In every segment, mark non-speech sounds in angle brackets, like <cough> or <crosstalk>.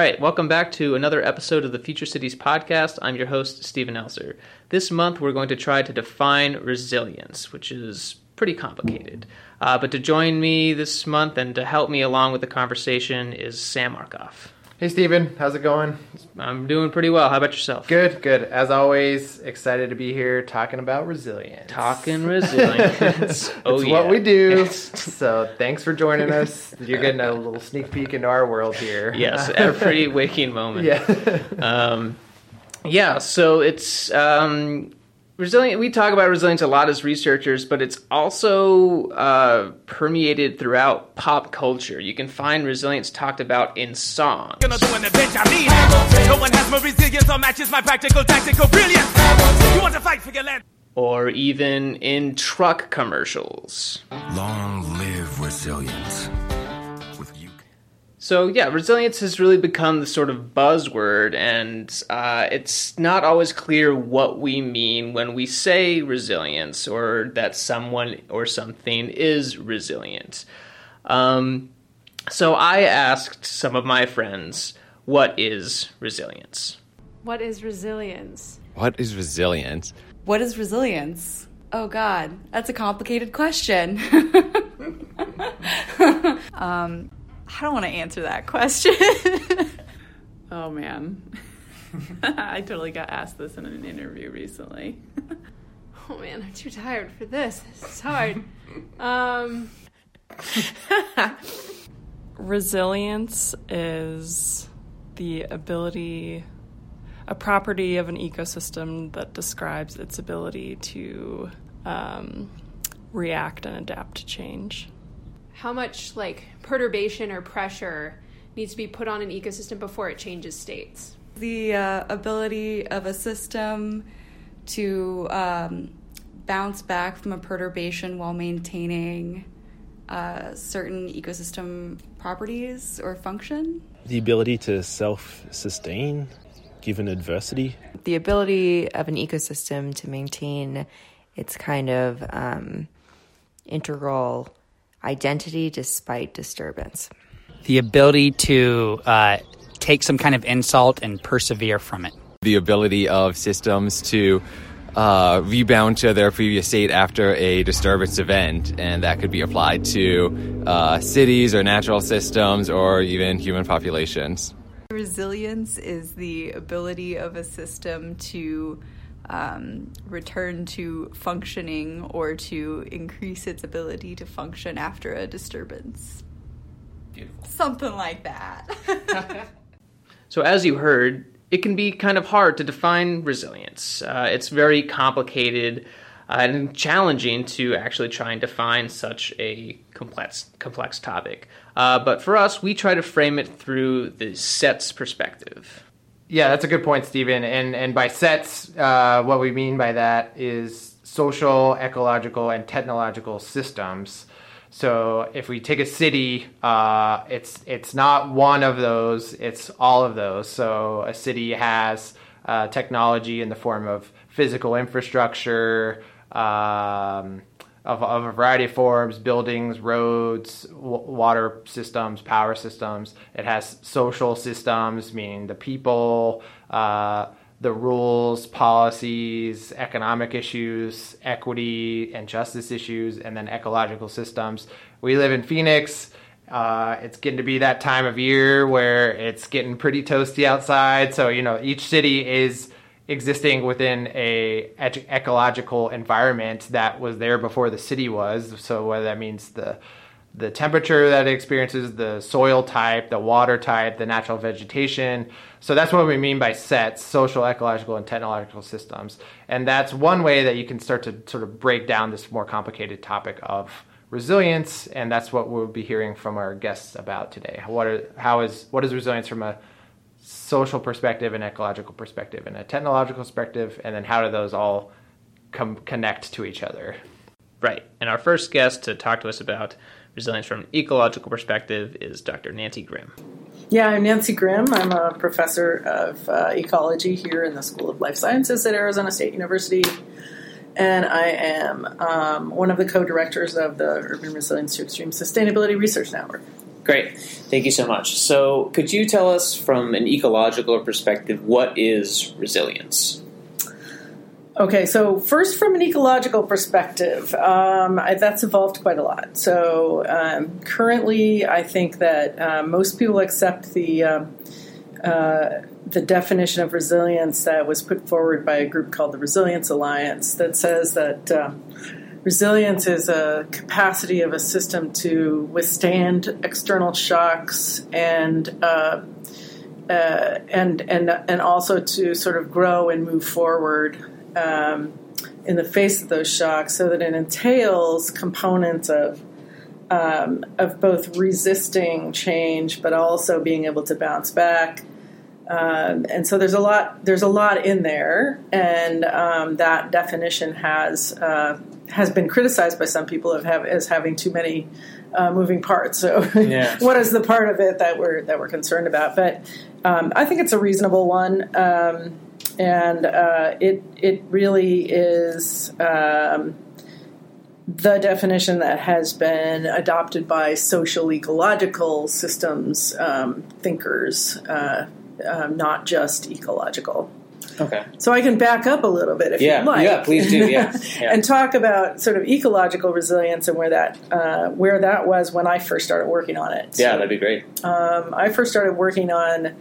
right, welcome back to another episode of the Future Cities podcast. I'm your host, Stephen Elser. This month, we're going to try to define resilience, which is pretty complicated. Uh, but to join me this month and to help me along with the conversation is Sam Markolf. Hey, Stephen, how's it going? I'm doing pretty well. How about yourself? Good, good. As always, excited to be here talking about resilience. Talking <laughs> resilience. oh, it's yeah. what we do. so thanks for joining us. You're getting a little sneak peek into our world here. <laughs> yes, every waking <laughs> moment. yeah. Um, yeah, so it's um, resilient. We talk about resilience a lot as researchers, but it's also uh, permeated throughout pop culture. You can find resilience talked about in songs. Gonna do an adventure, I mean No one has more resilience or matches my practical tactical brilliance You want to fight for your land Or even in truck commercials. Long live resilience. With you. So yeah, resilience has really become the sort of buzzword, and uh, it's not always clear what we mean when we say resilience or that someone or something is resilient. Um, so I asked some of my friends, "What is resilience?" What is resilience? What is resilience? What is resilience? Oh God, that's a complicated question. <laughs> um, I don't want to answer that question. <laughs> Oh man. <laughs> I totally got asked this in an interview recently. <laughs> Oh man, I'm too tired for this. It's hard. um, Resilience is the ability, a property of an ecosystem that describes its ability to um, react and adapt to change. How much like perturbation or pressure needs to be put on an ecosystem before it changes states? the uh, ability of a system to um, bounce back from a perturbation while maintaining uh, certain ecosystem properties or function. the ability to self sustain given adversity. the ability of an ecosystem to maintain its kind of um, integral identity despite disturbance. the ability to uh, take some kind of insult and persevere from it. The ability of systems to uh, rebound to their previous state after a disturbance event, and that could be applied to uh, cities or natural systems or even human populations. Resilience is the ability of a system to um, return to functioning or to increase its ability to function after a disturbance. Beautiful. Something like that. <laughs> <laughs> So, as you heard, it can be kind of hard to define resilience. Uh, it's very complicated uh, and challenging to actually try and define such a complex complex topic. Uh, but for us, we try to frame it through the sets perspective. Yeah, that's a good point, Stephen. And and by sets, uh, what we mean by that is social, ecological, and technological systems. So if we take a city, uh, it's it's not one of those; it's all of those. So a city has uh, technology in the form of physical infrastructure. Um, of, of a variety of forms buildings, roads, w- water systems, power systems. It has social systems, meaning the people, uh, the rules, policies, economic issues, equity and justice issues, and then ecological systems. We live in Phoenix. Uh, it's getting to be that time of year where it's getting pretty toasty outside. So, you know, each city is existing within a ec- ecological environment that was there before the city was. So whether that means the the temperature that it experiences, the soil type, the water type, the natural vegetation. So that's what we mean by sets, social, ecological, and technological systems. And that's one way that you can start to sort of break down this more complicated topic of resilience. And that's what we'll be hearing from our guests about today. What are, how is what is resilience from a social perspective and ecological perspective and a technological perspective and then how do those all come connect to each other Right. And our first guest to talk to us about resilience from an ecological perspective is Dr. Nancy Grimm. Yeah, I'm Nancy Grimm. I'm a professor of uh, ecology here in the School of Life Sciences at Arizona State University. And I am um, one of the co directors of the Urban Resilience to Extreme Sustainability Research Network. Great. Thank you so much. So, could you tell us from an ecological perspective what is resilience? Okay, so first, from an ecological perspective, um, I, that's evolved quite a lot. So, um, currently, I think that uh, most people accept the um, uh, the definition of resilience that was put forward by a group called the Resilience Alliance that says that um, resilience is a capacity of a system to withstand external shocks and uh, uh, and and and also to sort of grow and move forward um, in the face of those shocks, so that it entails components of um, of both resisting change, but also being able to bounce back. Um, and so there's a lot there's a lot in there, and um, that definition has uh, has been criticized by some people of have, as having too many uh, moving parts. So, Yeah. <laughs> what is the part of it that we're that we're concerned about? But um, I think it's a reasonable one, um, and uh, it it really is. Um, the definition that has been adopted by social ecological systems um, thinkers, uh, um, not just ecological. Okay. So I can back up a little bit if Yeah, you'd like. yeah, please do, <laughs> yeah, yeah. and talk about sort of ecological resilience and where that uh, where that was when I first started working on it. Yeah, that'd be great. Um, I first started working on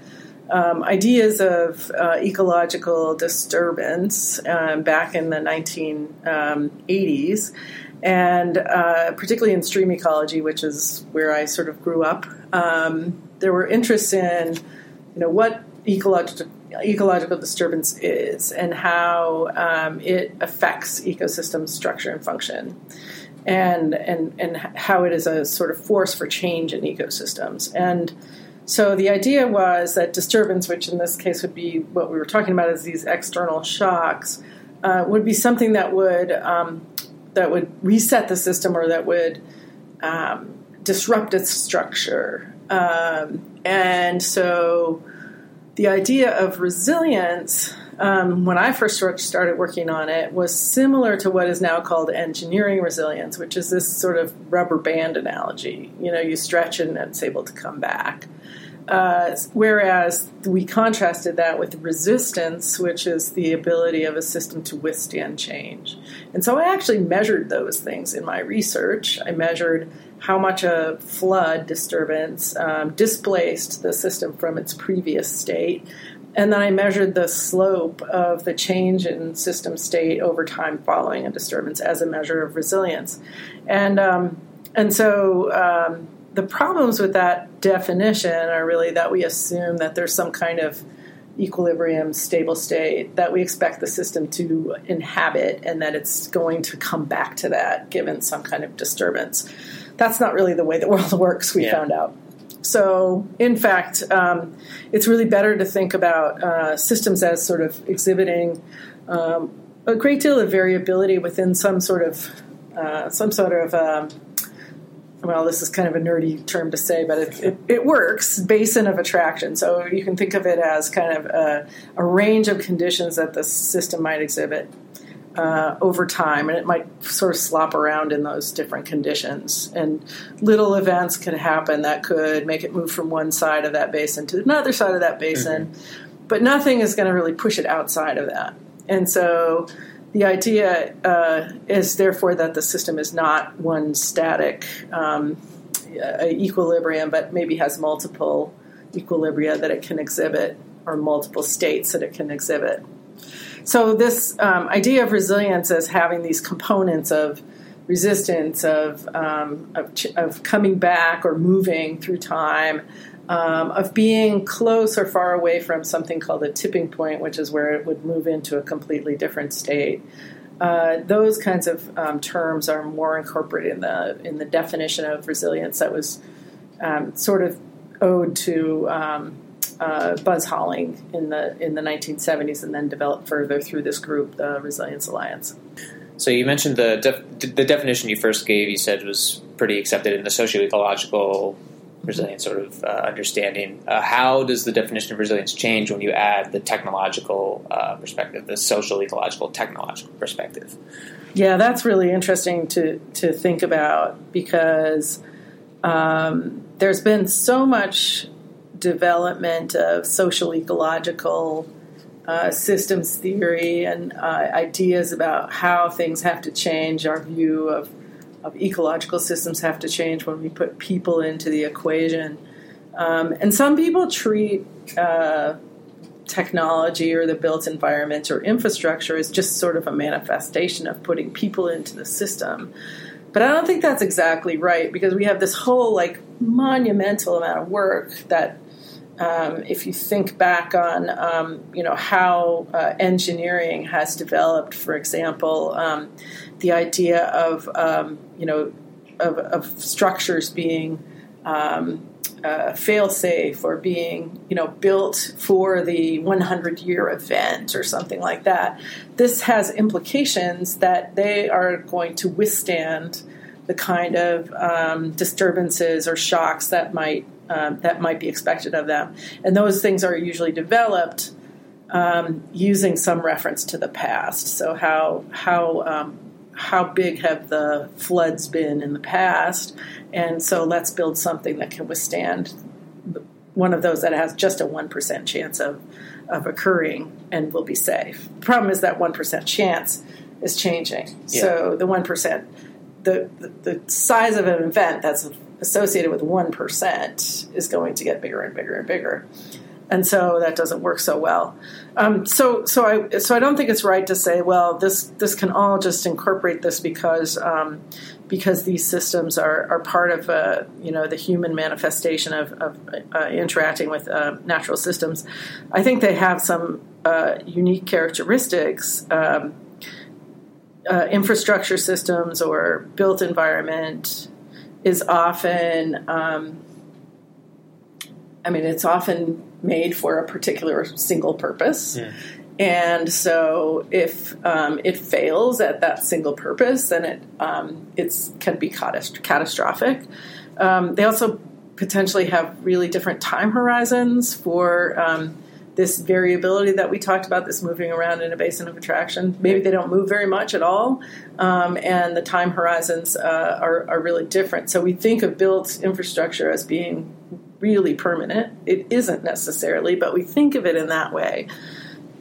um, ideas of uh, ecological disturbance um, back in the 1980s, and uh, particularly in stream ecology, which is where I sort of grew up. Um, there were interests in, you know, what ecological ecological disturbance is and how um, it affects ecosystem structure and function and and and how it is a sort of force for change in ecosystems. And so the idea was that disturbance, which in this case would be what we were talking about as these external shocks, uh, would be something that would um, that would reset the system or that would um, disrupt its structure. Um, and so the idea of resilience, um, when I first started working on it, was similar to what is now called engineering resilience, which is this sort of rubber band analogy. You know, you stretch and it's able to come back. Uh, whereas we contrasted that with resistance, which is the ability of a system to withstand change. And so I actually measured those things in my research. I measured how much a flood disturbance um, displaced the system from its previous state. And then I measured the slope of the change in system state over time following a disturbance as a measure of resilience. And, um, and so um, the problems with that definition are really that we assume that there's some kind of equilibrium, stable state that we expect the system to inhabit and that it's going to come back to that given some kind of disturbance. That's not really the way the <laughs> world works, we Yeah. found out. So, in fact, um, it's really better to think about uh, systems as sort of exhibiting um, a great deal of variability within some sort of uh, some sort of um, well, this is kind of a nerdy term to say, but it, it, it works. Basin of attraction. So you can think of it as kind of a, a range of conditions that the system might exhibit uh, over time, and it might sort of slop around in those different conditions. And little events can happen that could make it move from one side of that basin to another side of that basin, but nothing is going to really push it outside of that. And so the idea uh, is therefore that the system is not one static um, uh, equilibrium, but maybe has multiple equilibria that it can exhibit or multiple states that it can exhibit. So this um, idea of resilience as having these components of resistance, of um, of, ch- of coming back or moving through time, um, of being close or far away from something called a tipping point, which is where it would move into a completely different state. Uh, those kinds of um, terms are more incorporated in the in the definition of resilience that was um, sort of owed to um, uh, Buzz Holling in the in the 1970s, and then developed further through this group, the Resilience Alliance. So you mentioned the def- the definition you first gave. You said was pretty accepted in the socio-ecological resilience sort of uh, understanding. Uh, how does the definition of resilience change when you add the technological uh, perspective, the social, ecological, technological perspective? Yeah, that's really interesting to to think about because um, there's been so much development of social ecological uh, systems theory and uh, ideas about how things have to change. Our view of, of ecological systems have to change when we put people into the equation. Um, and some people treat uh, technology or the built environment or infrastructure as just sort of a manifestation of putting people into the system. But I don't think that's exactly right because we have this whole like monumental amount of work that um, if you think back on um, you know how uh, engineering has developed, for example, um, the idea of um, you know of, of, structures being uh, fail-safe or being you know built for the 100-year event or something like that. This has implications that they are going to withstand the kind of um, disturbances or shocks that might um, that might be expected of them. And those things are usually developed um, using some reference to the past. So how how um, how big have the floods been in the past? And so let's build something that can withstand one of those that has just a one percent chance of of occurring and will be safe. The problem is that one percent chance is changing. Yeah. So the one percent, the, the the size of an event that's associated with 1% is going to get bigger and bigger and bigger. And so that doesn't work so well. Um, so, so I, so I don't think it's right to say, well, this, this can all just incorporate this because, um, because these systems are, are part of, uh, you know, the human manifestation of, of uh, interacting with uh, natural systems. I think they have some uh, unique characteristics. Um, uh, infrastructure systems or built environment is often, um, I mean, it's often made for a particular single purpose. Yeah. And so, if um, it fails at that single purpose, then it um, it's can be catastrophic. Um, they also potentially have really different time horizons for um, this variability that we talked about, this moving around in a basin of attraction. Maybe they don't move very much at all, um, and the time horizons uh, are, are really different. So we think of built infrastructure as being really permanent. It isn't necessarily, but we think of it in that way.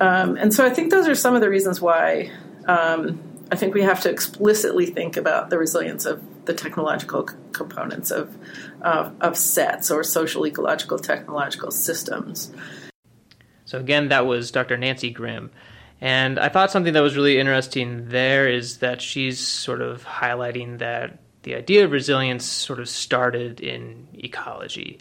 Um, and so I think those are some of the reasons why um, I think we have to explicitly think about the resilience of the technological c- components of, uh, of sets or social ecological technological systems. So again, that was Dr. Nancy Grimm. And I thought something that was really interesting there is that she's sort of highlighting that the idea of resilience sort of started in ecology.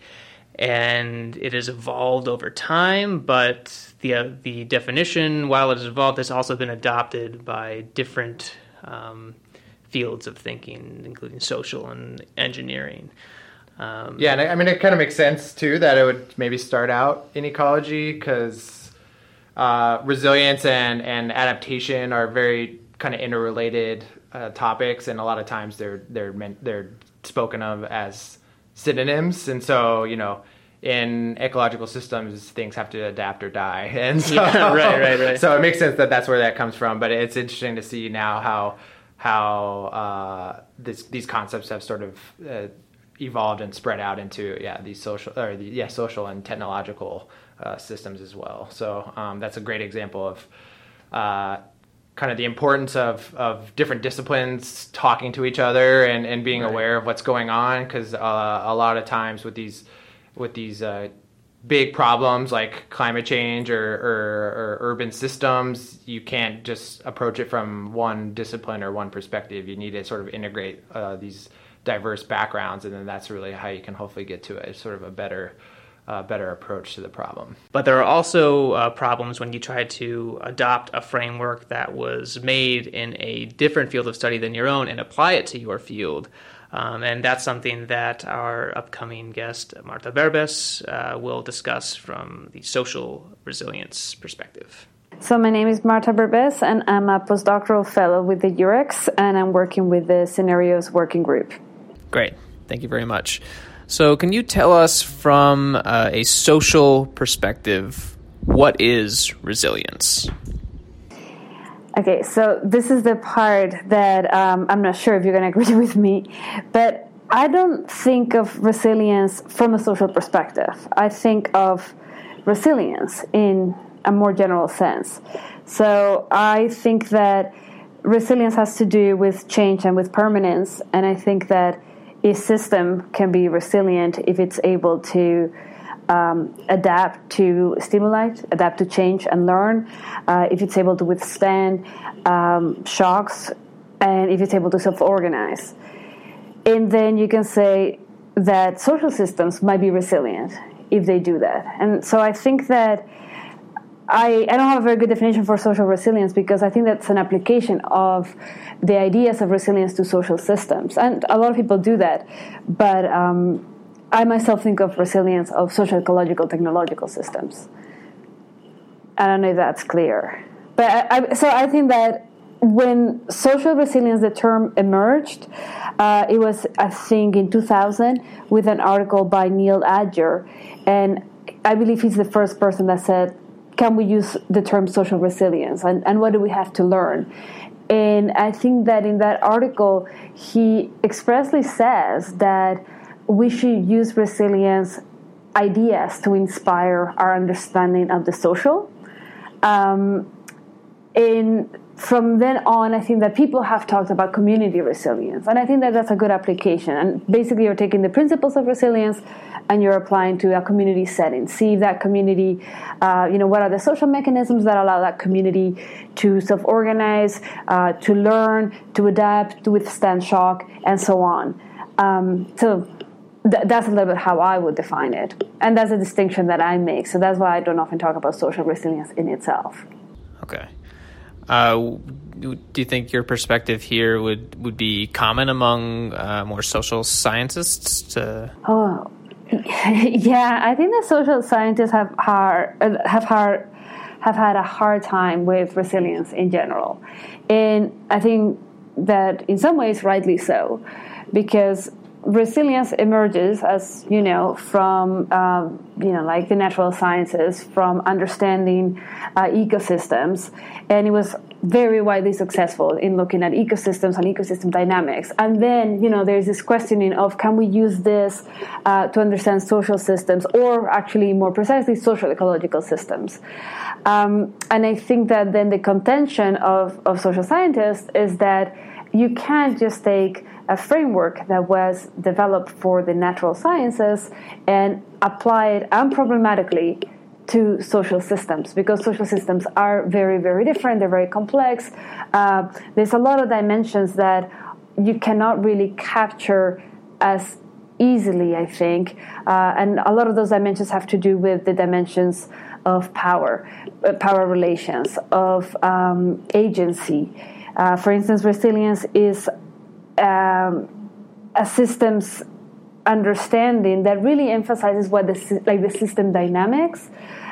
And it has evolved over time, but the uh, the definition, while it has evolved, has also been adopted by different um, fields of thinking, including social and engineering. Um, yeah, and I, I, mean, it kind of makes sense too that it would maybe start out in ecology because uh, resilience and, and adaptation are very kind of interrelated uh, topics, and a lot of times they're they're meant, they're spoken of as synonyms, and so you know. In ecological systems, things have to adapt or die, <laughs> and so yeah, right, right, right. <laughs> So it makes sense that that's where that comes from. But it's interesting to see now how how uh, this, these concepts have sort of uh, evolved and spread out into yeah these social or the, yeah social and technological uh, systems as well. So um, that's a great example of uh, kind of the importance of of different disciplines talking to each other and and being right. aware of what's going on because uh, a lot of times with these with these uh, big problems like climate change or, or, or, urban systems, you can't just approach it from one discipline or one perspective. You need to sort of integrate uh, these diverse backgrounds, and then that's really how you can hopefully get to a sort of a better. Uh, better approach to the problem. But there are also uh, problems when you try to adopt a framework that was made in a different field of study than your own and apply it to your field. Um, and that's something that our upcoming guest, Marta Berbes, uh, will discuss from the social resilience perspective. So, my name is Marta Berbes, and I'm a postdoctoral fellow with the UREX, and I'm working with the Scenarios Working Group. Great. Thank you very much. So, can you tell us from uh, a social perspective what is resilience? Okay, so this is the part that um, I'm not sure if you're going to agree <laughs> with me, but I don't think of resilience from a social perspective. I think of resilience in a more general sense. So I think that resilience has to do with change and with permanence, and I think that a system can be resilient if it's able to um, adapt to stimuli, adapt to change and learn, uh, if it's able to withstand um, shocks, and if it's able to self organize. And then you can say that social systems might be resilient if they do that. And so I think that I, I don't have a very good definition for social resilience because I think that's an application of the ideas of resilience to social systems. And a lot of people do that. But um, I myself think of resilience of social ecological technological systems. I don't know if that's clear. But I, I, so I think that when social resilience, the term emerged, uh, it was, I think, in 2000 with an article by Neil Adger. And I believe he's the first person that said, can we use the term social resilience? And, and what do we have to learn? And I think that in that article, he expressly says that we should use resilience ideas to inspire our understanding of the social. Um, and from then on, I think that people have talked about community resilience, and I think that that's a good application. And basically, you're taking the principles of resilience and you're applying to a community setting. See if that community, uh, you know, what are the social mechanisms that allow that community to self-organize, uh, to learn, to adapt, to withstand shock, and so on. Um, so th- that's a little bit how I would define it, and that's a distinction that I make. So that's why I don't often talk about social resilience in itself. Okay. Uh, do you think your perspective here would, would be common among uh, more social scientists? To... Oh, <laughs> yeah. I think that social scientists have hard have hard have had a hard time with resilience in general, and I think that in some ways, rightly so, because resilience emerges, as you know, from um, you know like the natural sciences, from understanding uh, ecosystems, and it was very widely successful in looking at ecosystems and ecosystem dynamics. And then you know there's this questioning of can we use this uh, to understand social systems, or actually more precisely, social ecological systems. Um, and I think that then the contention of, of social scientists is that you can't just take a framework that was developed for the natural sciences and applied unproblematically to social systems because social systems are very, very different. They're very complex. Uh, there's a lot of dimensions that you cannot really capture as easily, I think. Uh, and a lot of those dimensions have to do with the dimensions of power, uh, power relations, of um, agency. Uh, for instance, resilience is um, a systems understanding that really emphasizes what the like the system dynamics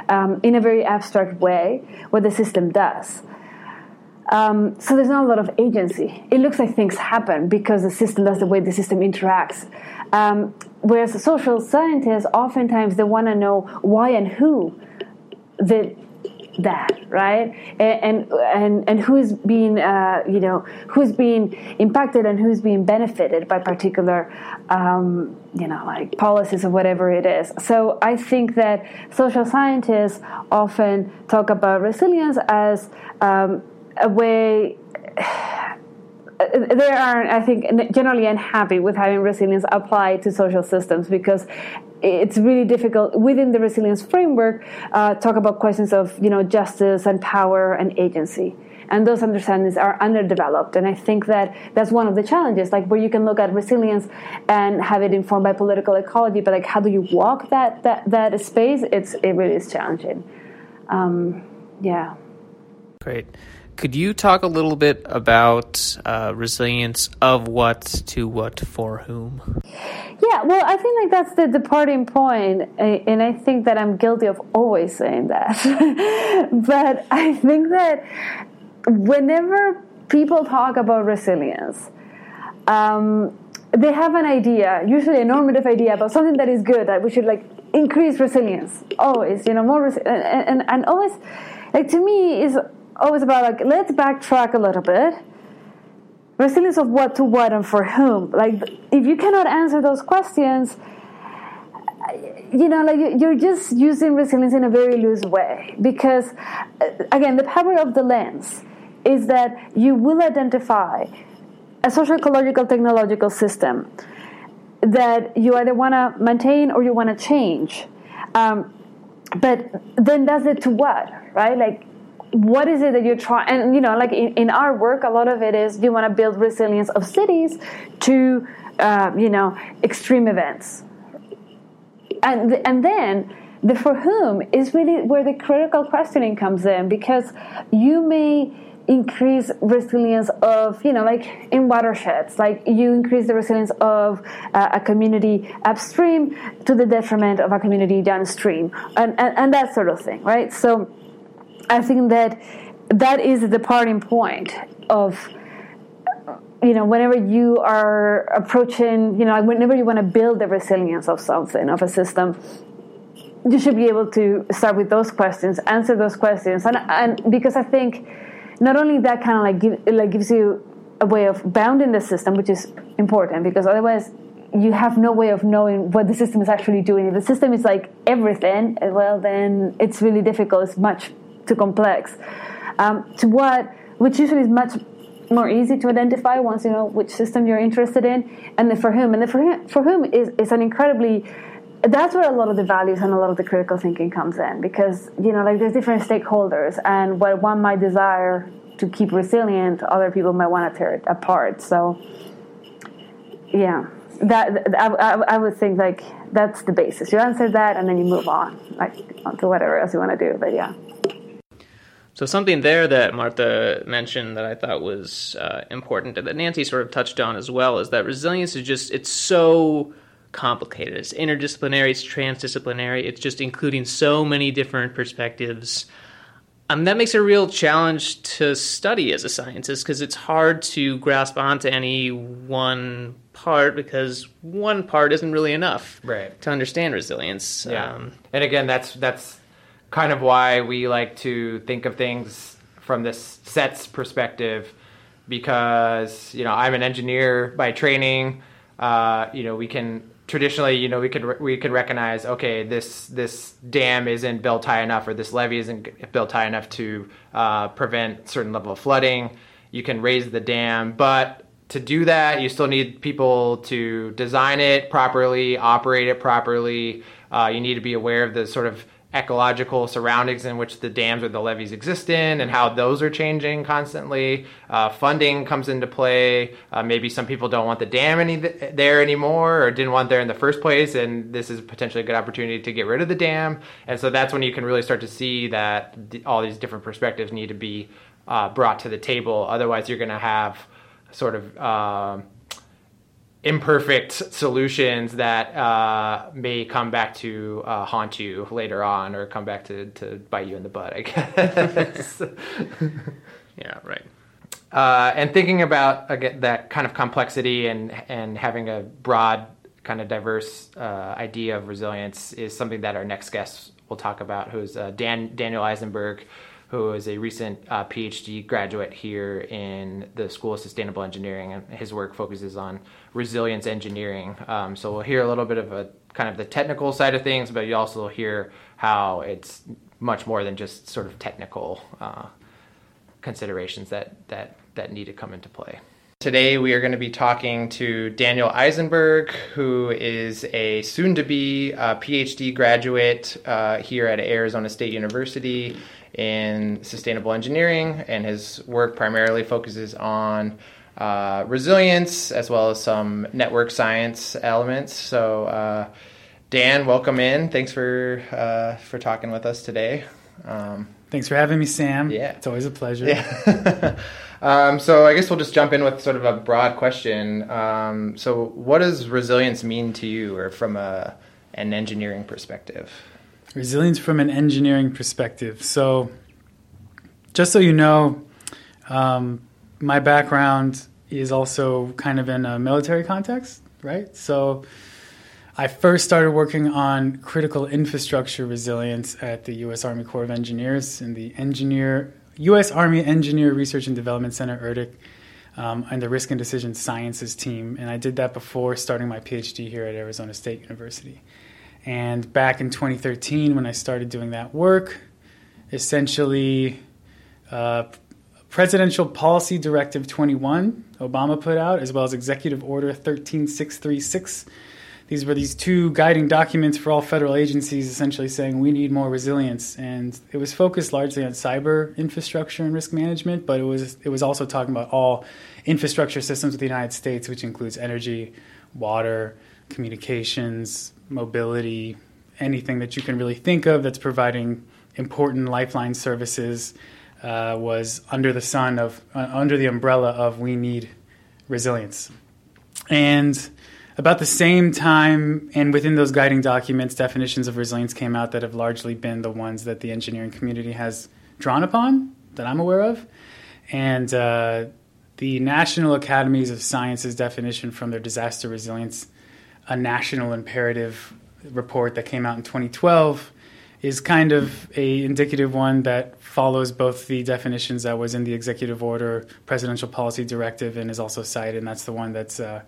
um, in a very abstract way, what the system does. Um, so there's not a lot of agency. It looks like things happen because the system does the way the system interacts. Um, whereas social scientists oftentimes they want to know why and who the that right? And and and who's being uh, you know who's being impacted and who's being benefited by particular um, you know like policies or whatever it is. So i think that social scientists often talk about resilience as um, a way they are, I think, generally unhappy with having resilience applied to social systems because it's really difficult within the resilience framework uh, talk about questions of you know justice and power and agency. And those understandings are underdeveloped. And i think that that's one of the challenges like where you can look at resilience and have it informed by political ecology but like how do you walk that that that space? It's it really is challenging. Um, yeah. Great could you talk a little bit about uh, resilience of what to what for whom? Yeah, well, I think like that's the departing point, and I think that I'm guilty of always saying that. <laughs> but I think that whenever people talk about resilience, um, they have an idea, usually a normative idea about something that is good that we should like increase resilience. Always, you know, more res- and, and and always, like to me is always about like let's backtrack a little bit resilience of what to what and for whom. Like, if you cannot answer those questions, you know, like you're just using resilience in a very loose way. Because, uh, again, the power of the lens is that you will identify a social, ecological, technological system that you either want to maintain or you want to change. Um, but then does it to what, right? Like, what is it that you're trying? And you know, like in, in, our work, a lot of it is you want to build resilience of cities to, uh, you know, extreme events, and and then the for whom is really where the critical questioning comes in because you may increase resilience of you know like in watersheds like you increase the resilience of uh, a community upstream to the detriment of a community downstream and, and, and that sort of thing right so i think that that is the departing point of you know whenever you are approaching you know whenever you want to build the resilience of something of a system you should be able to start with those questions answer those questions and, and because i think not only that kind of like give, like gives you a way of bounding the system, which is important because otherwise you have no way of knowing what the system is actually doing. If the system is like everything, well, then it's really difficult. It's much too complex. Um, to what, which usually is much more easy to identify once you know which system you're interested in, and for whom. And for whom, for whom is, is an incredibly that's where a lot of the values and a lot of the critical thinking comes in because you know like there's different stakeholders and what one might desire to keep resilient other people might want to tear it apart so yeah that I, I, I would think like that's the basis you answer that and then you move on like to whatever else you want to do but yeah so something there that Martha mentioned that I thought was uh, important and that Nancy sort of touched on as well is that resilience is just it's so complicated. It's interdisciplinary, it's transdisciplinary, it's just including so many different perspectives. Um, that makes it a real challenge to study as a scientist because it's hard to grasp onto any one part because one part isn't really enough right. to understand resilience. Yeah. Um, and again, that's that's kind of why we like to think of things from this sets perspective because you know I'm an engineer by training. Uh, you know we can traditionally, you know, we could we could recognize, okay, this this dam isn't built high enough, or this levee isn't built high enough to uh, prevent certain level of flooding. You can raise the dam, but to do that, you still need people to design it properly, operate it properly. Uh, you need to be aware of the sort of ecological surroundings in which the dams or the levees exist in and how those are changing constantly. Uh, funding comes into play. Uh, maybe some people don't want the dam any th- there anymore or didn't want there in the first place, and this is potentially a good opportunity to get rid of the dam. And so that's when you can really start to see that th- all these different perspectives need to be uh, brought to the table. Otherwise, you're going to have sort of um, imperfect solutions that uh, may come back to uh, haunt you later on or come back to, to bite you in the butt, I guess. <laughs> yeah, right. Uh, and thinking about again, that kind of complexity and, and having a broad, kind of diverse uh, idea of resilience is something that our next guest will talk about, who's uh, Dan, Daniel Eisenberg, who is a recent uh, PhD graduate here in the School of Sustainable Engineering, and his work focuses on resilience engineering. Um, so we'll hear a little bit of a kind of the technical side of things, but you also hear how it's much more than just sort of technical uh, considerations that that that need to come into play. Today, we are going to be talking to Daniel Eisenberg, who is a soon to be uh, PhD graduate uh, here at Arizona State University in sustainable engineering, and his work primarily focuses on uh, resilience as well as some network science elements. So, uh, Dan, welcome in. Thanks for uh, for talking with us today. Um, Thanks for having me, Sam. Yeah, it's always a pleasure. Yeah. <laughs> um, so, I guess we'll just jump in with sort of a broad question. Um, so, what does resilience mean to you, or from a an engineering perspective? Resilience from an engineering perspective. So, just so you know, um, my background is also kind of in a military context, right? So, I first started working on critical infrastructure resilience at the U.S. Army Corps of Engineers in the Engineer U.S. Army Engineer Research and Development Center, ERDC. um, and the risk and decision sciences team. And I did that before starting my PhD here at Arizona State University. And back in 2013, when I started doing that work, essentially, uh, Presidential Policy Directive 21, Obama put out, as well as Executive Order 13636. These were these two guiding documents for all federal agencies, essentially saying we need more resilience. And it was focused largely on cyber infrastructure and risk management, but it was it was also talking about all infrastructure systems of the United States, which includes energy, water, communications, mobility, anything that you can really think of that's providing important lifeline services uh, was under the sun of uh, under the umbrella of we need resilience. And about the same time and within those guiding documents definitions of resilience came out that have largely been the ones that the engineering community has drawn upon that i'm aware of. And uh, the national academies of sciences definition from their disaster resilience a national imperative report that came out in 2012 is kind of a indicative one that follows both the definitions that was in the executive order, presidential policy directive, and is also cited. And that's the one that's uh,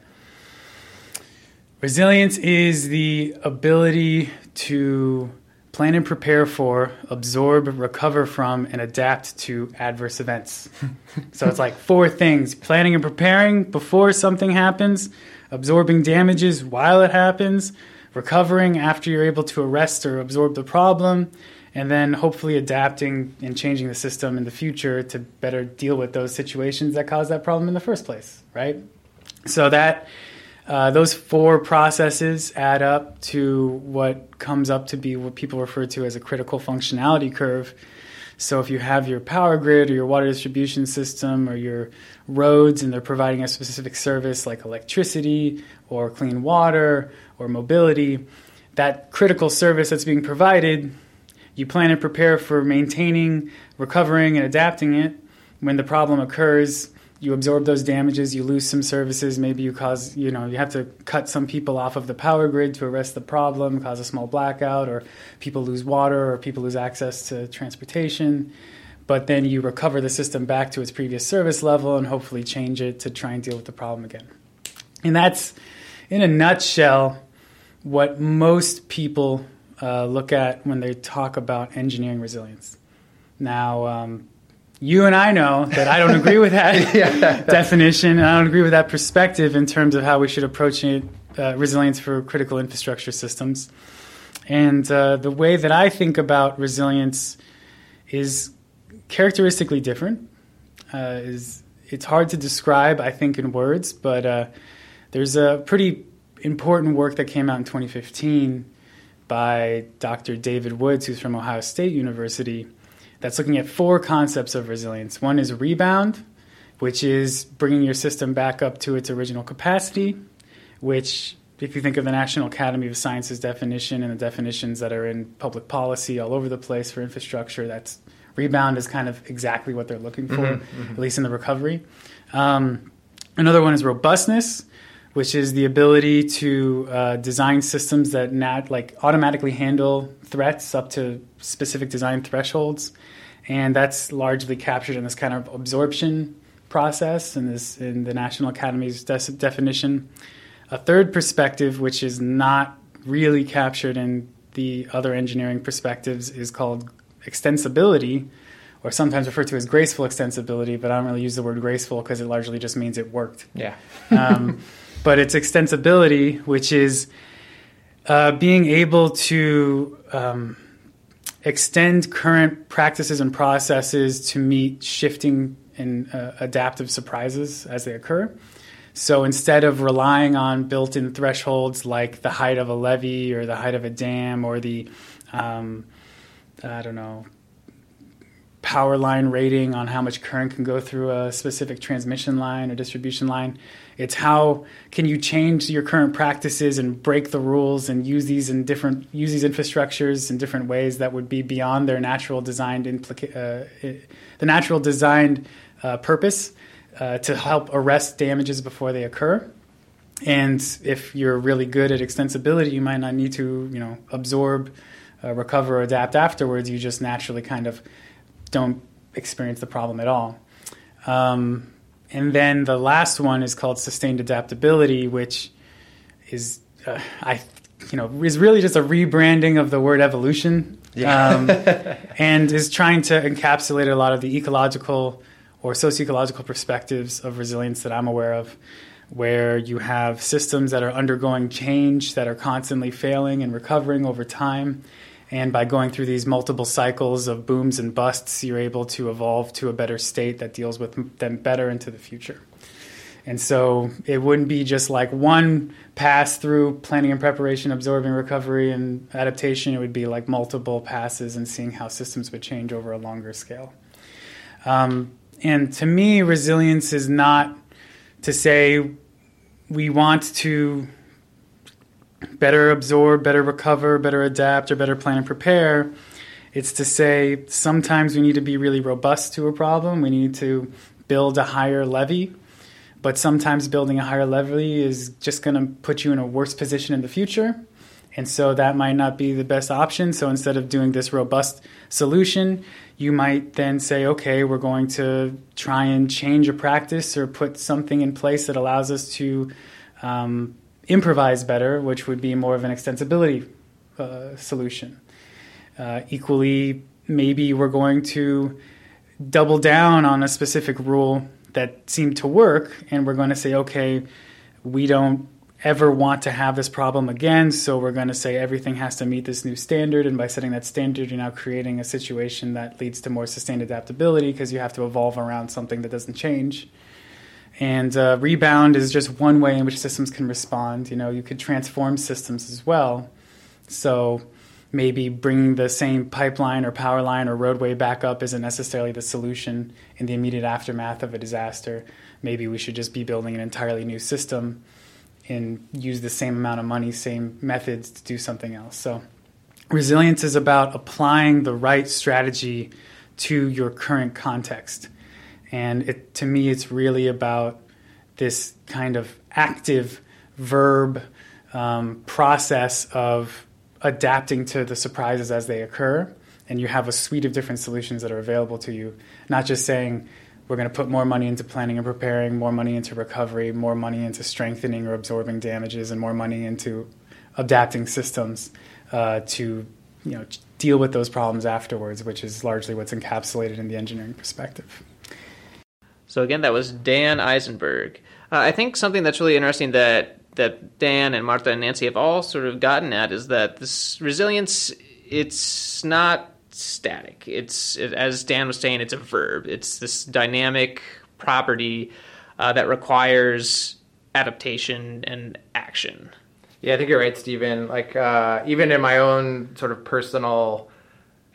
resilience is the ability to plan and prepare for, absorb, recover from, and adapt to adverse events. <laughs> so it's like four things planning and preparing before something happens, absorbing damages while it happens, recovering after you're able to arrest or absorb the problem, and then hopefully adapting and changing the system in the future to better deal with those situations that caused that problem in the first place, right? So that uh, those four processes add up to what comes up to be what people refer to as a critical functionality curve. So if you have your power grid or your water distribution system or your roads and they're providing a specific service like electricity or clean water or mobility, that critical service that's being provided, you plan and prepare for maintaining, recovering, and adapting it. When the problem occurs, you absorb those damages, you lose some services, maybe you cause, you know, you have to cut some people off of the power grid to arrest the problem, cause a small blackout, or people lose water, or people lose access to transportation. But then you recover the system back to its previous service level and hopefully change it to try and deal with the problem again. And that's, in a nutshell, what most people uh, look at when they talk about engineering resilience. Now, um, you and I know that I don't <laughs> agree with that yeah. <laughs> definition, and I don't agree with that perspective in terms of how we should approach it, uh, resilience for critical infrastructure systems. And uh, the way that I think about resilience is characteristically different. Uh, is it's hard to describe, I think, in words, but uh, there's a pretty important work that came out in 2015 by Dr. David Woods, who's from Ohio State University, that's looking at four concepts of resilience. One is rebound, which is bringing your system back up to its original capacity, which, if you think of the National Academy of Sciences definition and the definitions that are in public policy all over the place for infrastructure, that's rebound is kind of exactly what they're looking for, mm-hmm, mm-hmm. at least in the recovery. Um, another one is robustness, which is the ability to uh, design systems that nat- like automatically handle threats up to specific design thresholds, and that's largely captured in this kind of absorption process in this in the National Academy's de- definition. A third perspective, which is not really captured in the other engineering perspectives, is called extensibility, or sometimes referred to as graceful extensibility, but I don't really use the word graceful because it largely just means it worked. Yeah. <laughs> um, but it's extensibility, which is uh, being able to um, extend current practices and processes to meet shifting and uh, adaptive surprises as they occur. So instead of relying on built in thresholds like the height of a levee or the height of a dam or the, um, I don't know, power line rating on how much current can go through a specific transmission line or distribution line. It's how can you change your current practices and break the rules and use these in different use these infrastructures in different ways that would be beyond their natural designed implica- uh, the natural designed uh, purpose uh, to help arrest damages before they occur. And if you're really good at extensibility, you might not need to you know absorb, uh, recover, adapt afterwards. You just naturally kind of don't experience the problem at all. Um, and then the last one is called sustained adaptability, which is uh, I you know is really just a rebranding of the word evolution, Yeah. um, <laughs> and is trying to encapsulate a lot of the ecological or socio-ecological perspectives of resilience that I'm aware of, where you have systems that are undergoing change, that are constantly failing and recovering over time. And by going through these multiple cycles of booms and busts, you're able to evolve to a better state that deals with them better into the future. And so it wouldn't be just like one pass through planning and preparation, absorbing recovery and adaptation. It would be like multiple passes and seeing how systems would change over a longer scale. Um, and to me, resilience is not to say we want to better absorb, better recover, better adapt, or better plan and prepare. It's to say sometimes we need to be really robust to a problem. We need to build a higher levee, but sometimes building a higher levee is just going to put you in a worse position in the future. And so that might not be the best option. So instead of doing this robust solution, you might then say, okay, we're going to try and change a practice or put something in place that allows us to um, improvise better, which would be more of an extensibility uh, solution. Uh, equally, maybe we're going to double down on a specific rule that seemed to work, and we're going to say, okay, we don't ever want to have this problem again, so we're going to say everything has to meet this new standard, and by setting that standard, you're now creating a situation that leads to more sustained adaptability because you have to evolve around something that doesn't change. And uh, rebound is just one way in which systems can respond. You know, you could transform systems as well. So maybe bringing the same pipeline or power line or roadway back up isn't necessarily the solution in the immediate aftermath of a disaster. Maybe we should just be building an entirely new system and use the same amount of money, same methods to do something else. So resilience is about applying the right strategy to your current context. And it, to me, it's really about this kind of active verb um, process of adapting to the surprises as they occur. And you have a suite of different solutions that are available to you, not just saying, we're going to put more money into planning and preparing, more money into recovery, more money into strengthening or absorbing damages, and more money into adapting systems uh, to you know deal with those problems afterwards, which is largely what's encapsulated in the engineering perspective. So again, that was Dan Eisenberg. Uh, I think something that's really interesting that that Dan and Martha and Nancy have all sort of gotten at is that this resilience it's not static. It's it, as Dan was saying, it's a verb. It's this dynamic property uh, that requires adaptation and action. Yeah, I think you're right, Stephen. Like uh, even in my own sort of personal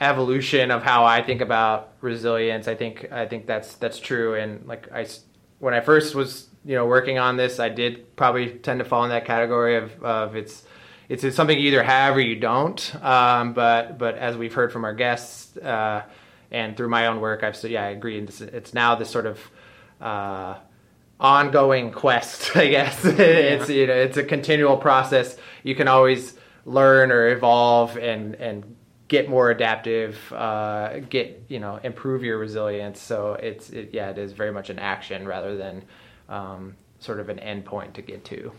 evolution of how I think about resilience, I think I think that's that's true. And like I, when I first was you know working on this, I did probably tend to fall in that category of of it's it's, something you either have or you don't. Um, but but as we've heard from our guests uh, and through my own work, I've so yeah I agree. It's, it's now this sort of uh, ongoing quest, <laughs> I guess. <laughs> it's you know it's a continual process. You can always learn or evolve and and get more adaptive, uh, get you know improve your resilience. So it's it, yeah, it is very much an action rather than um, sort of an endpoint to get to.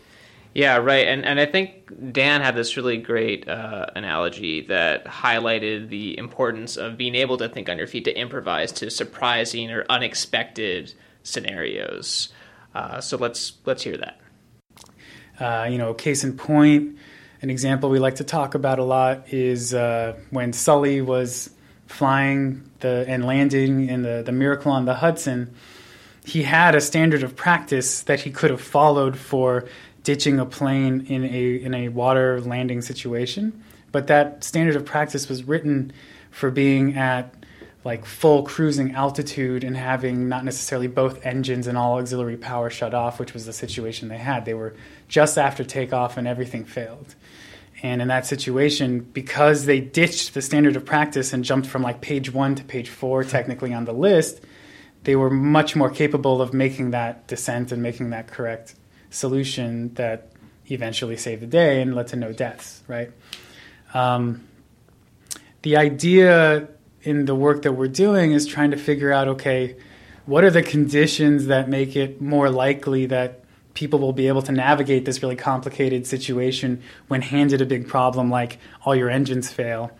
Yeah, right. And and I think Dan had this really great uh, analogy that highlighted the importance of being able to think on your feet to improvise to surprising or unexpected scenarios. Uh, so let's let's hear that. Uh, you know, case in point, an example we like to talk about a lot is uh, when Sully was flying the and landing in the, the Miracle on the Hudson. He had a standard of practice that he could have followed for ditching a plane in a in a water landing situation, but that standard of practice was written for being at like full cruising altitude and having not necessarily both engines and all auxiliary power shut off, which was the situation they had. They were just after takeoff and everything failed. And in that situation, because they ditched the standard of practice and jumped from like page one to page four, technically on the list, they were much more capable of making that descent and making that correct solution that eventually saved the day and led to no deaths, right? Um, the idea in the work that we're doing is trying to figure out okay, what are the conditions that make it more likely that people will be able to navigate this really complicated situation when handed a big problem like all your engines fail.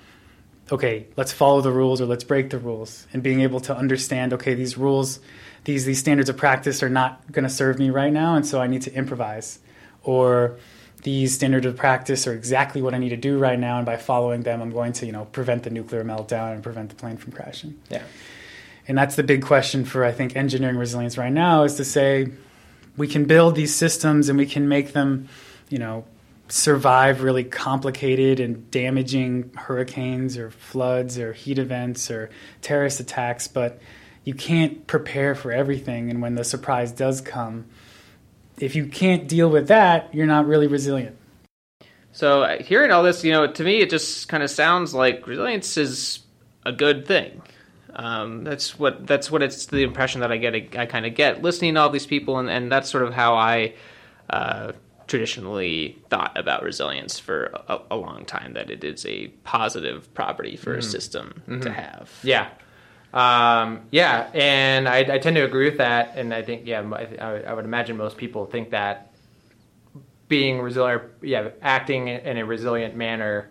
Okay let's follow the rules or let's break the rules. And being able to understand okay these rules these these standards of practice are not going to serve me right now and so i need to improvise. Or these standards of practice are exactly what i need to do right now and by following them i'm going to you know prevent the nuclear meltdown and prevent the plane from crashing. Yeah. and that's the big question for i think engineering resilience right now is to say we can build these systems and we can make them you know survive really complicated and damaging hurricanes or floods or heat events or terrorist attacks but you can't prepare for everything and when the surprise does come if you can't deal with that you're not really resilient So uh, hearing all this, you know, to me, it just kind of sounds like resilience is a good thing. Um, that's what that's what it's the impression that I get. I kind of get listening to all these people, and, and that's sort of how I uh, traditionally thought about resilience for a, a long time. That it is a positive property for a Mhm. system to Mhm. have. Yeah. Um, yeah, and I, I tend to agree with that, and I think yeah, I, I would imagine most people think that being resilient, yeah, acting in a resilient manner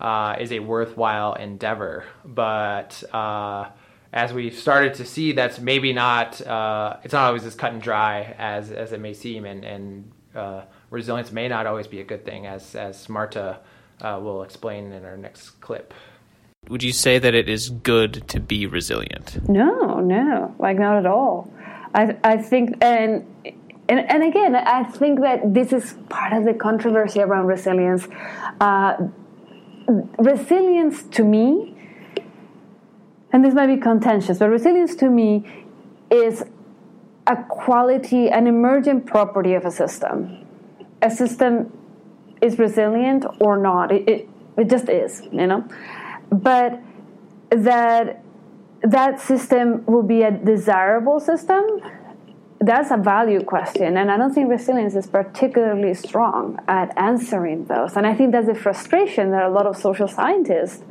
uh, is a worthwhile endeavor. But uh, as we've started to see, that's maybe not. Uh, it's not always as cut and dry as as it may seem, and and uh, resilience may not always be a good thing, as as Marta uh, will explain in our next clip. Would you say that it is good to be resilient? No, no, like not at all. I I think and and and again, I think that this is part of the controversy around resilience. Uh, resilience to me, and this might be contentious, but resilience to me is a quality, an emergent property of a system. A system is resilient or not. It, it, it just is, you know? But that that system will be a desirable system that's a value question and i don't think resilience is particularly strong at answering those. And i think that's the frustration that a lot of social scientists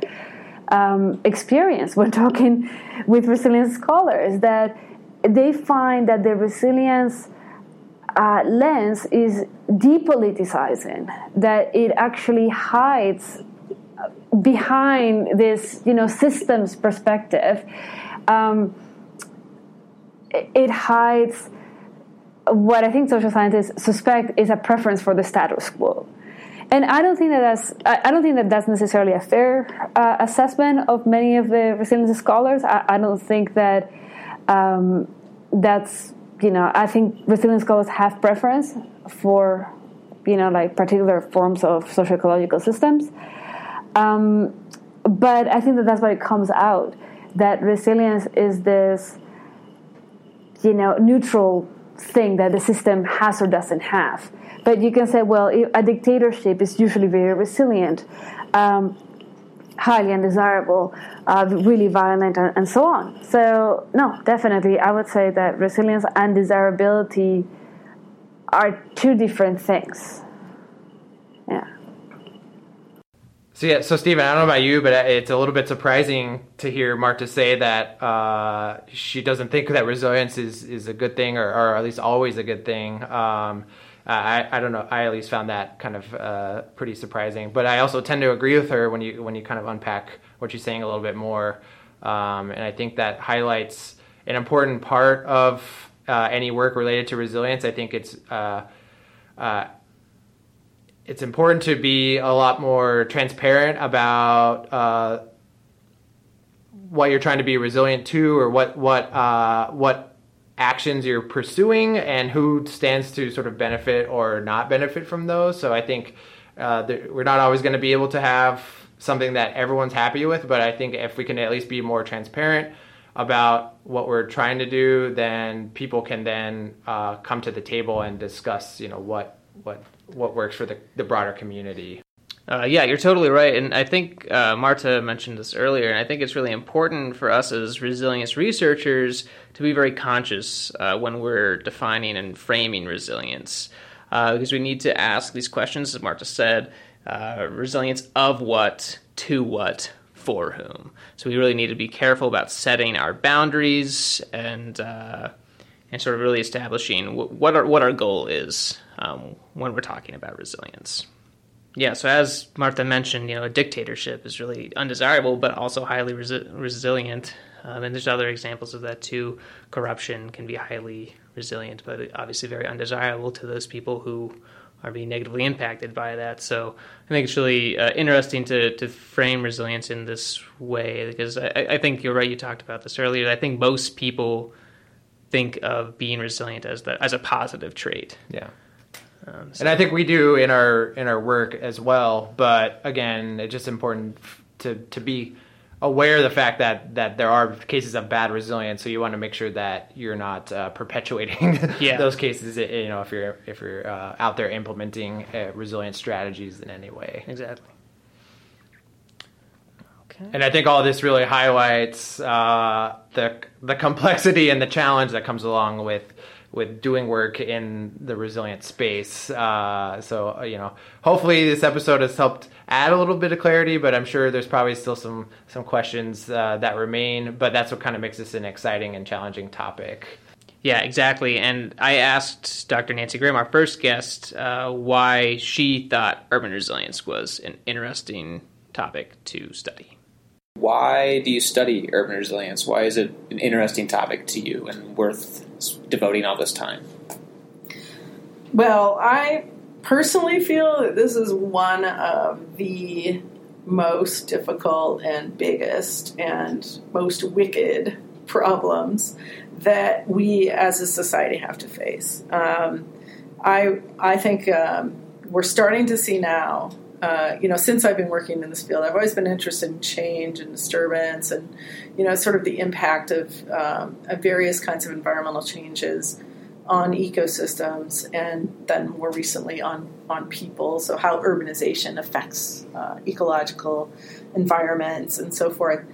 um, experience when <laughs> talking with resilience scholars that they find that the resilience uh, lens is depoliticizing that it actually hides behind this you know systems perspective. Um, it hides what I think social scientists suspect is a preference for the status quo. And I don't think that that's I don't think that that's necessarily a fair uh, assessment of many of the resilience scholars. I, I don't think that um, that's you know I think resilience scholars have preference for you know like particular forms of social ecological systems. Um, but I think that that's why it comes out that resilience is this you know neutral thing that the system has or doesn't have. But you can say, well, a dictatorship is usually very resilient, um, highly undesirable, uh, really violent, and, and so on. So, no, definitely, I would say that resilience and desirability are two different things. Yeah. So yeah, so Stephen, I don't know about you, but it's a little bit surprising to hear Marta say that uh, she doesn't think that resilience is, is a good thing, or, or at least always a good thing. Um, I, I don't know. I at least found that kind of uh, pretty surprising. But I also tend to agree with her when you when you kind of unpack what she's saying a little bit more. Um, and I think that highlights an important part of uh, any work related to resilience. I think it's uh, uh, it's important to be a lot more transparent about uh, what you're trying to be resilient to, or what what uh, what actions you're pursuing, and who stands to sort of benefit or not benefit from those. So I think uh, that we're not always going to be able to have something that everyone's happy with, but I think if we can at least be more transparent about what we're trying to do, then people can then uh, come to the table and discuss, you know, what what what works for the, the broader community. Uh, yeah, you're totally right, and I think uh, Marta mentioned this earlier, and I think it's really important for us as resilience researchers to be very conscious uh, when we're defining and framing resilience, uh, because we need to ask these questions, as Marta said: uh, resilience of what, to what, for whom. So we really need to be careful about setting our boundaries and uh, and sort of really establishing what our what our goal is um, when we're talking about resilience. Yeah, so as Martha mentioned, you know, a dictatorship is really undesirable, but also highly resi- resilient. Um, and there's other examples of that too. Corruption can be highly resilient, but obviously very undesirable to those people who are being negatively impacted by that. So I think it's really uh, interesting to, to frame resilience in this way because I, I think you're right. You talked about this earlier. I think most people think of being resilient as the as a positive trait. Yeah. Um, so. And I think we do in our in our work as well. But again, it's just important to to be aware of the fact that that there are cases of bad resilience. So you want to make sure that you're not uh, <laughs> perpetuating yeah. those cases. You know, if you're if you're uh, out there implementing uh, resilient strategies in any way. Exactly. Okay. And I think all this really highlights uh, the the complexity and the challenge that comes along with with doing work in the resilient space. Uh, so uh, you know, hopefully this episode has helped add a little bit of clarity, but I'm sure there's probably still some some questions uh, that remain. But that's what kind of makes this an exciting and challenging topic. Yeah, exactly. And I asked Dr. Nancy Grimm, our first guest, uh, why she thought urban resilience was an interesting topic to study. Why do you study urban resilience? Why is it an interesting topic to you and worth devoting all this time? Well, I personally feel that this is one of the most difficult and biggest and most wicked problems that we as a society have to face. Um, I I think um, we're starting to see now uh, you know, since I've been working in this field, I've always been interested in change and disturbance, and you know, sort of the impact of, um, of various kinds of environmental changes on ecosystems, and then more recently on on people. So how urbanization affects uh, ecological environments and so forth.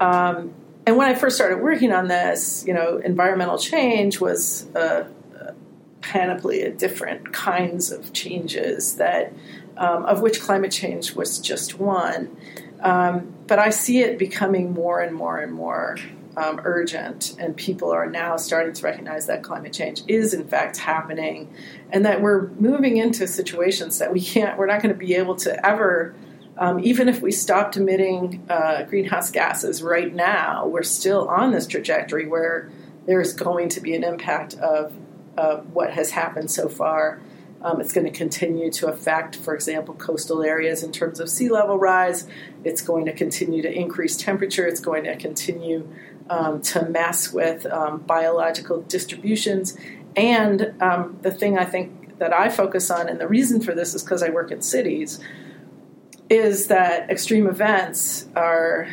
Um, and when I first started working on this, you know, environmental change was a, a panoply of different kinds of changes that um, of which climate change was just one. Um, but I see it becoming more and more and more um, urgent, and people are now starting to recognize that climate change is in fact happening, and that we're moving into situations that we can't, we're not going to be able to ever. Um, even if we stopped emitting uh, greenhouse gases right now, we're still on this trajectory where there's going to be an impact of, of what has happened so far um, it's going to continue to affect, for example, coastal areas in terms of sea level rise. It's going to continue to increase temperature. It's going to continue um, to mess with um, biological distributions. And um, the thing I think that I focus on, and the reason for this is because I work in cities, is that extreme events are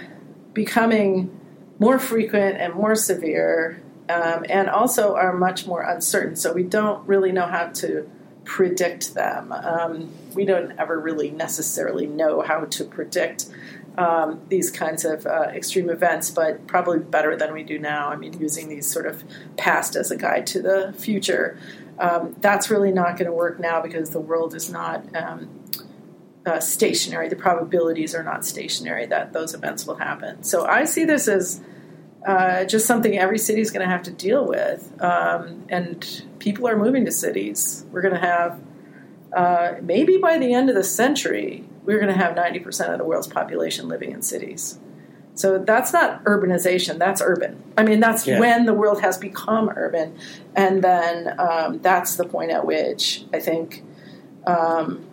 becoming more frequent and more severe, um, and also are much more uncertain. So we don't really know how to predict them. Um, we don't ever really necessarily know how to predict um, these kinds of uh, extreme events, but probably better than we do now. I mean, using these sort of past as a guide to the future. Um, that's really not going to work now because the world is not um, uh, stationary. The probabilities are not stationary that those events will happen. So I see this as uh, just something every city is going to have to deal with. Um, and people are moving to cities. We're going to have, uh, maybe by the end of the century, we're going to have 90% of the world's population living in cities. So that's not urbanization, that's urban. I mean, that's yeah. when the world has become urban. And then um, that's the point at which I think. Um,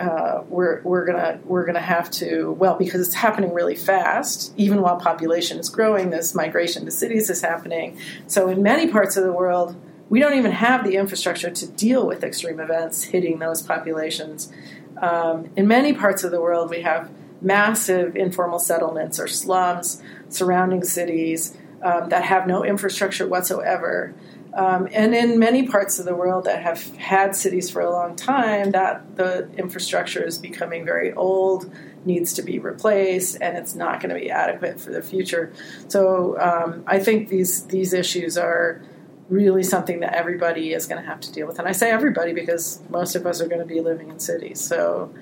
uh, we're we're gonna we're gonna have to well because it's happening really fast. Even while population is growing, this migration to cities is happening. So in many parts of the world, we don't even have the infrastructure to deal with extreme events hitting those populations. Um, in many parts of the world, we have massive informal settlements or slums surrounding cities um, that have no infrastructure whatsoever. Um, and in many parts of the world that have had cities for a long time, that the infrastructure is becoming very old, needs to be replaced, and it's not going to be adequate for the future. So um, I think these these issues are really something that everybody is going to have to deal with. And I say everybody because most of us are going to be living in cities. So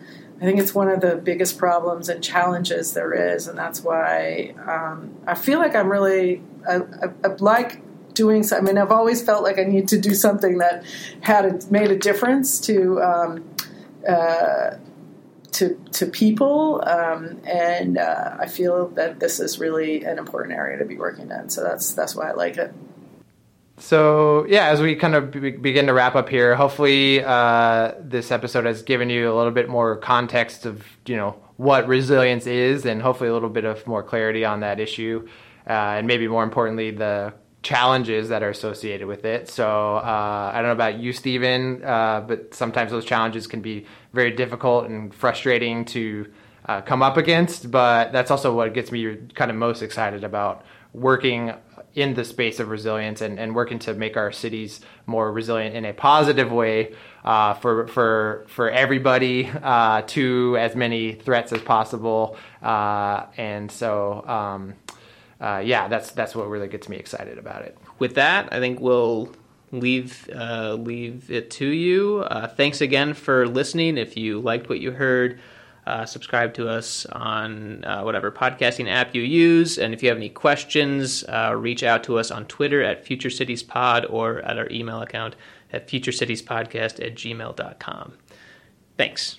I think it's one of the biggest problems and challenges there is, and that's why um, I feel like I'm really I, I, I like doing. I mean, I've always felt like I need to do something that had a, made a difference to. Um, uh, to, to people, um, and uh, I feel that this is really an important area to be working in. So that's that's why I like it. So yeah, as we kind of be- begin to wrap up here, hopefully uh, this episode has given you a little bit more context of you know what resilience is, and hopefully a little bit of more clarity on that issue, uh, and maybe more importantly the challenges that are associated with it. So uh, I don't know about you, Stephen, uh, but sometimes those challenges can be very difficult and frustrating to uh, come up against. But that's also what gets me kind of most excited about working in the space of resilience and, and working to make our cities more resilient in a positive way uh, for for for everybody uh, to as many threats as possible. Uh, and so, um, uh, yeah, that's that's what really gets me excited about it. With that, I think we'll leave uh, leave it to you. Uh, thanks again for listening. If you liked what you heard uh, subscribe to us on uh, whatever podcasting app you use. And if you have any questions, uh, reach out to us on Twitter at Future Cities Pod or at our email account at futurecitiespodcast at gmail.com. Thanks.